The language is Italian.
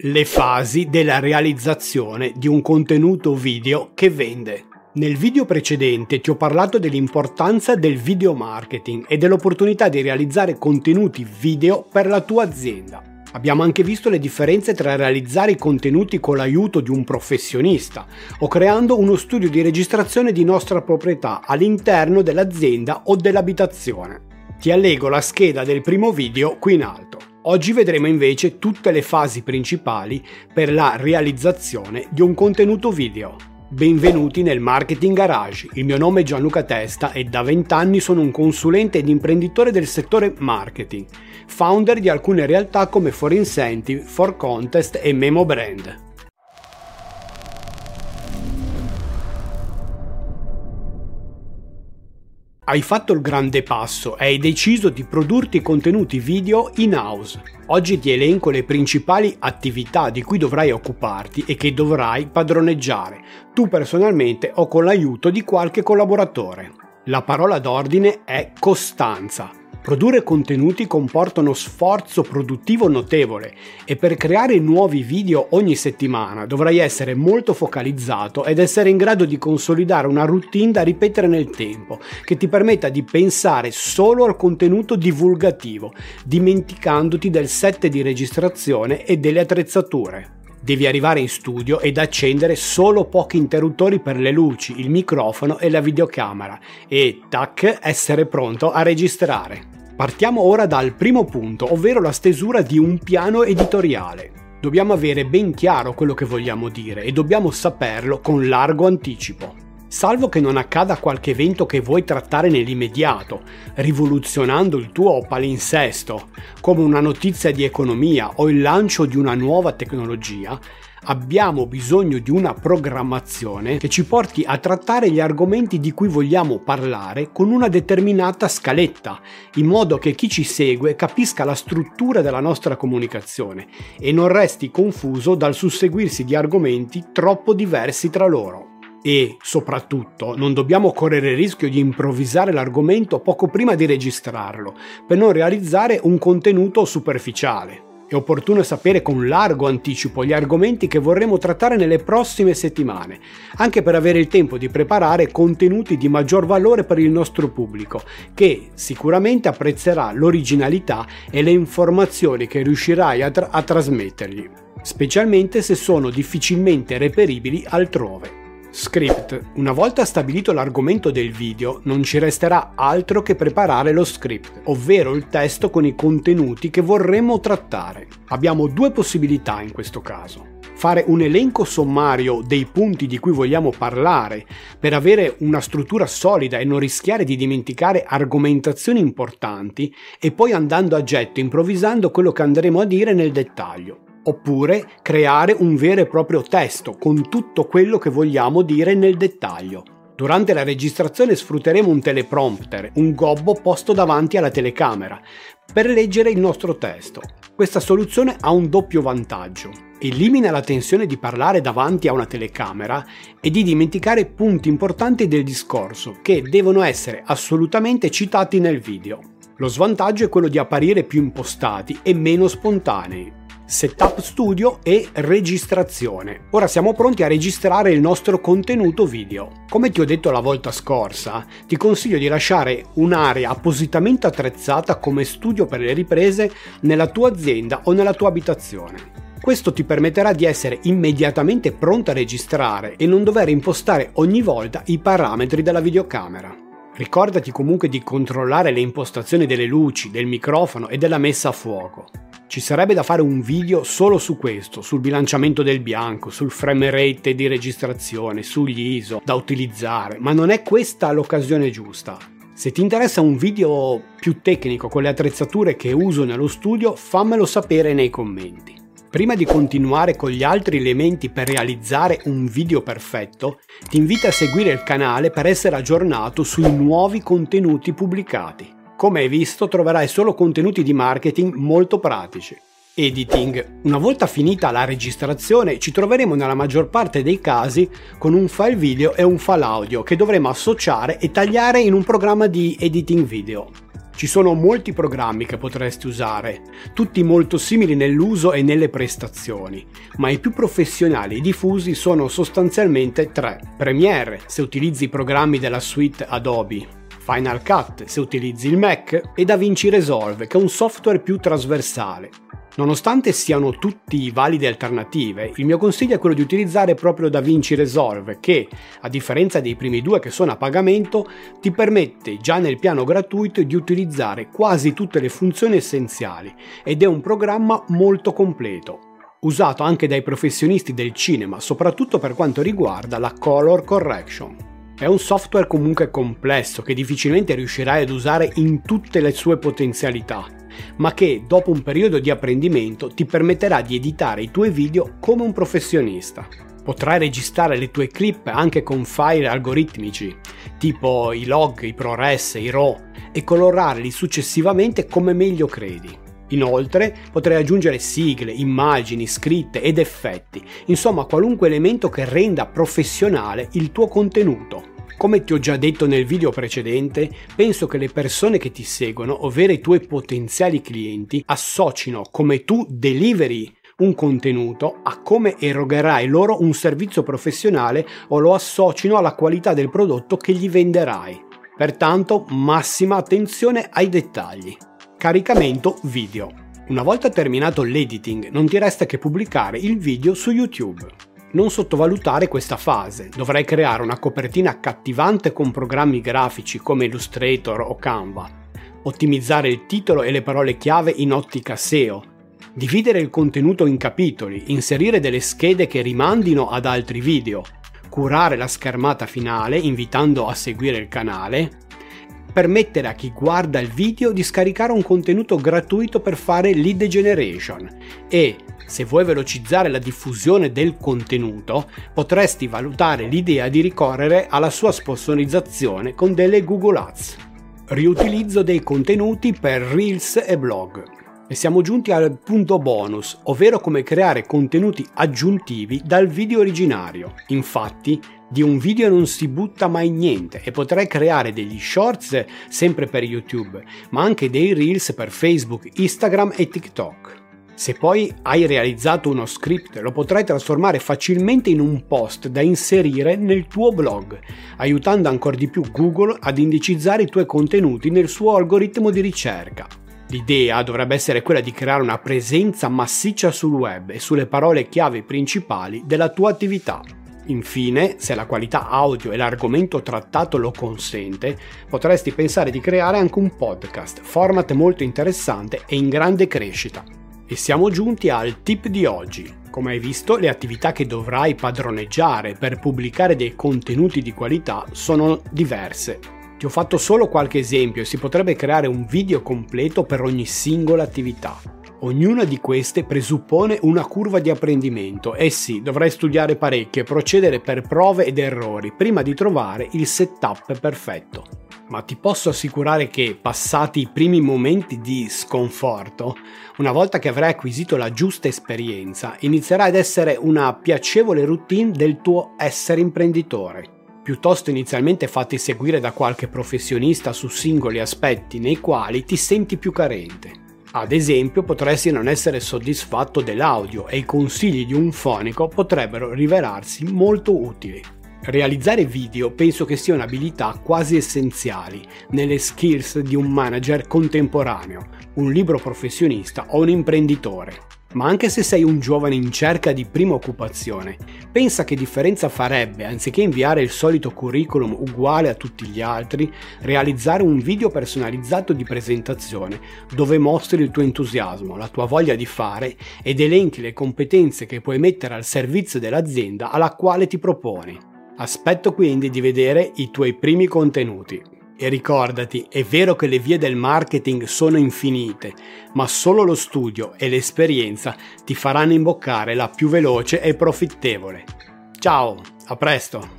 Le fasi della realizzazione di un contenuto video che vende. Nel video precedente ti ho parlato dell'importanza del video marketing e dell'opportunità di realizzare contenuti video per la tua azienda. Abbiamo anche visto le differenze tra realizzare i contenuti con l'aiuto di un professionista o creando uno studio di registrazione di nostra proprietà all'interno dell'azienda o dell'abitazione. Ti allego la scheda del primo video qui in alto. Oggi vedremo invece tutte le fasi principali per la realizzazione di un contenuto video. Benvenuti nel Marketing Garage, il mio nome è Gianluca Testa e da 20 anni sono un consulente ed imprenditore del settore marketing, founder di alcune realtà come For Incentive, For Contest e Memo Brand. Hai fatto il grande passo e hai deciso di produrti contenuti video in house. Oggi ti elenco le principali attività di cui dovrai occuparti e che dovrai padroneggiare, tu personalmente o con l'aiuto di qualche collaboratore. La parola d'ordine è costanza. Produrre contenuti comporta uno sforzo produttivo notevole e per creare nuovi video ogni settimana dovrai essere molto focalizzato ed essere in grado di consolidare una routine da ripetere nel tempo che ti permetta di pensare solo al contenuto divulgativo, dimenticandoti del set di registrazione e delle attrezzature. Devi arrivare in studio ed accendere solo pochi interruttori per le luci, il microfono e la videocamera e, tac, essere pronto a registrare. Partiamo ora dal primo punto, ovvero la stesura di un piano editoriale. Dobbiamo avere ben chiaro quello che vogliamo dire e dobbiamo saperlo con largo anticipo. Salvo che non accada qualche evento che vuoi trattare nell'immediato, rivoluzionando il tuo palinsesto, come una notizia di economia o il lancio di una nuova tecnologia, abbiamo bisogno di una programmazione che ci porti a trattare gli argomenti di cui vogliamo parlare con una determinata scaletta, in modo che chi ci segue capisca la struttura della nostra comunicazione e non resti confuso dal susseguirsi di argomenti troppo diversi tra loro. E soprattutto non dobbiamo correre il rischio di improvvisare l'argomento poco prima di registrarlo, per non realizzare un contenuto superficiale. È opportuno sapere con largo anticipo gli argomenti che vorremmo trattare nelle prossime settimane, anche per avere il tempo di preparare contenuti di maggior valore per il nostro pubblico, che sicuramente apprezzerà l'originalità e le informazioni che riuscirai a, tra- a trasmettergli, specialmente se sono difficilmente reperibili altrove. Script. Una volta stabilito l'argomento del video, non ci resterà altro che preparare lo script, ovvero il testo con i contenuti che vorremmo trattare. Abbiamo due possibilità in questo caso. Fare un elenco sommario dei punti di cui vogliamo parlare per avere una struttura solida e non rischiare di dimenticare argomentazioni importanti e poi andando a getto improvvisando quello che andremo a dire nel dettaglio oppure creare un vero e proprio testo con tutto quello che vogliamo dire nel dettaglio. Durante la registrazione sfrutteremo un teleprompter, un gobbo posto davanti alla telecamera, per leggere il nostro testo. Questa soluzione ha un doppio vantaggio. Elimina la tensione di parlare davanti a una telecamera e di dimenticare punti importanti del discorso che devono essere assolutamente citati nel video. Lo svantaggio è quello di apparire più impostati e meno spontanei, setup studio e registrazione. Ora siamo pronti a registrare il nostro contenuto video. Come ti ho detto la volta scorsa, ti consiglio di lasciare un'area appositamente attrezzata come studio per le riprese nella tua azienda o nella tua abitazione. Questo ti permetterà di essere immediatamente pronto a registrare e non dover impostare ogni volta i parametri della videocamera. Ricordati comunque di controllare le impostazioni delle luci, del microfono e della messa a fuoco. Ci sarebbe da fare un video solo su questo, sul bilanciamento del bianco, sul frame rate di registrazione, sugli ISO da utilizzare, ma non è questa l'occasione giusta. Se ti interessa un video più tecnico con le attrezzature che uso nello studio, fammelo sapere nei commenti. Prima di continuare con gli altri elementi per realizzare un video perfetto, ti invito a seguire il canale per essere aggiornato sui nuovi contenuti pubblicati. Come hai visto troverai solo contenuti di marketing molto pratici. Editing. Una volta finita la registrazione ci troveremo nella maggior parte dei casi con un file video e un file audio che dovremo associare e tagliare in un programma di editing video. Ci sono molti programmi che potresti usare, tutti molto simili nell'uso e nelle prestazioni, ma i più professionali e diffusi sono sostanzialmente tre. Premiere, se utilizzi i programmi della suite Adobe, Final Cut, se utilizzi il Mac, e DaVinci Resolve, che è un software più trasversale. Nonostante siano tutti valide alternative, il mio consiglio è quello di utilizzare proprio DaVinci Resolve che, a differenza dei primi due che sono a pagamento, ti permette già nel piano gratuito di utilizzare quasi tutte le funzioni essenziali ed è un programma molto completo, usato anche dai professionisti del cinema, soprattutto per quanto riguarda la color correction. È un software comunque complesso che difficilmente riuscirai ad usare in tutte le sue potenzialità ma che dopo un periodo di apprendimento ti permetterà di editare i tuoi video come un professionista. Potrai registrare le tue clip anche con file algoritmici, tipo i log, i ProRes, i RAW, e colorarli successivamente come meglio credi. Inoltre potrai aggiungere sigle, immagini, scritte ed effetti, insomma qualunque elemento che renda professionale il tuo contenuto. Come ti ho già detto nel video precedente, penso che le persone che ti seguono, ovvero i tuoi potenziali clienti, associno come tu deliveri un contenuto a come erogherai loro un servizio professionale o lo associno alla qualità del prodotto che gli venderai. Pertanto massima attenzione ai dettagli. Caricamento video. Una volta terminato l'editing non ti resta che pubblicare il video su YouTube. Non sottovalutare questa fase, dovrai creare una copertina accattivante con programmi grafici come Illustrator o Canva, ottimizzare il titolo e le parole chiave in ottica SEO, dividere il contenuto in capitoli, inserire delle schede che rimandino ad altri video, curare la schermata finale invitando a seguire il canale, permettere a chi guarda il video di scaricare un contenuto gratuito per fare lead generation e se vuoi velocizzare la diffusione del contenuto, potresti valutare l'idea di ricorrere alla sua sponsorizzazione con delle Google Ads. Riutilizzo dei contenuti per Reels e blog. E siamo giunti al punto bonus, ovvero come creare contenuti aggiuntivi dal video originario. Infatti, di un video non si butta mai niente e potrai creare degli shorts sempre per YouTube, ma anche dei reels per Facebook, Instagram e TikTok. Se poi hai realizzato uno script lo potrai trasformare facilmente in un post da inserire nel tuo blog, aiutando ancora di più Google ad indicizzare i tuoi contenuti nel suo algoritmo di ricerca. L'idea dovrebbe essere quella di creare una presenza massiccia sul web e sulle parole chiave principali della tua attività. Infine, se la qualità audio e l'argomento trattato lo consente, potresti pensare di creare anche un podcast, format molto interessante e in grande crescita. E siamo giunti al tip di oggi. Come hai visto, le attività che dovrai padroneggiare per pubblicare dei contenuti di qualità sono diverse. Ti ho fatto solo qualche esempio e si potrebbe creare un video completo per ogni singola attività. Ognuna di queste presuppone una curva di apprendimento e sì, dovrai studiare parecchio e procedere per prove ed errori prima di trovare il setup perfetto ma ti posso assicurare che passati i primi momenti di sconforto, una volta che avrai acquisito la giusta esperienza, inizierà ad essere una piacevole routine del tuo essere imprenditore. Piuttosto inizialmente fatti seguire da qualche professionista su singoli aspetti nei quali ti senti più carente. Ad esempio, potresti non essere soddisfatto dell'audio e i consigli di un fonico potrebbero rivelarsi molto utili. Realizzare video penso che sia un'abilità quasi essenziale nelle skills di un manager contemporaneo, un libro professionista o un imprenditore. Ma anche se sei un giovane in cerca di prima occupazione, pensa che differenza farebbe, anziché inviare il solito curriculum uguale a tutti gli altri, realizzare un video personalizzato di presentazione dove mostri il tuo entusiasmo, la tua voglia di fare ed elenchi le competenze che puoi mettere al servizio dell'azienda alla quale ti proponi. Aspetto quindi di vedere i tuoi primi contenuti. E ricordati, è vero che le vie del marketing sono infinite, ma solo lo studio e l'esperienza ti faranno imboccare la più veloce e profittevole. Ciao, a presto!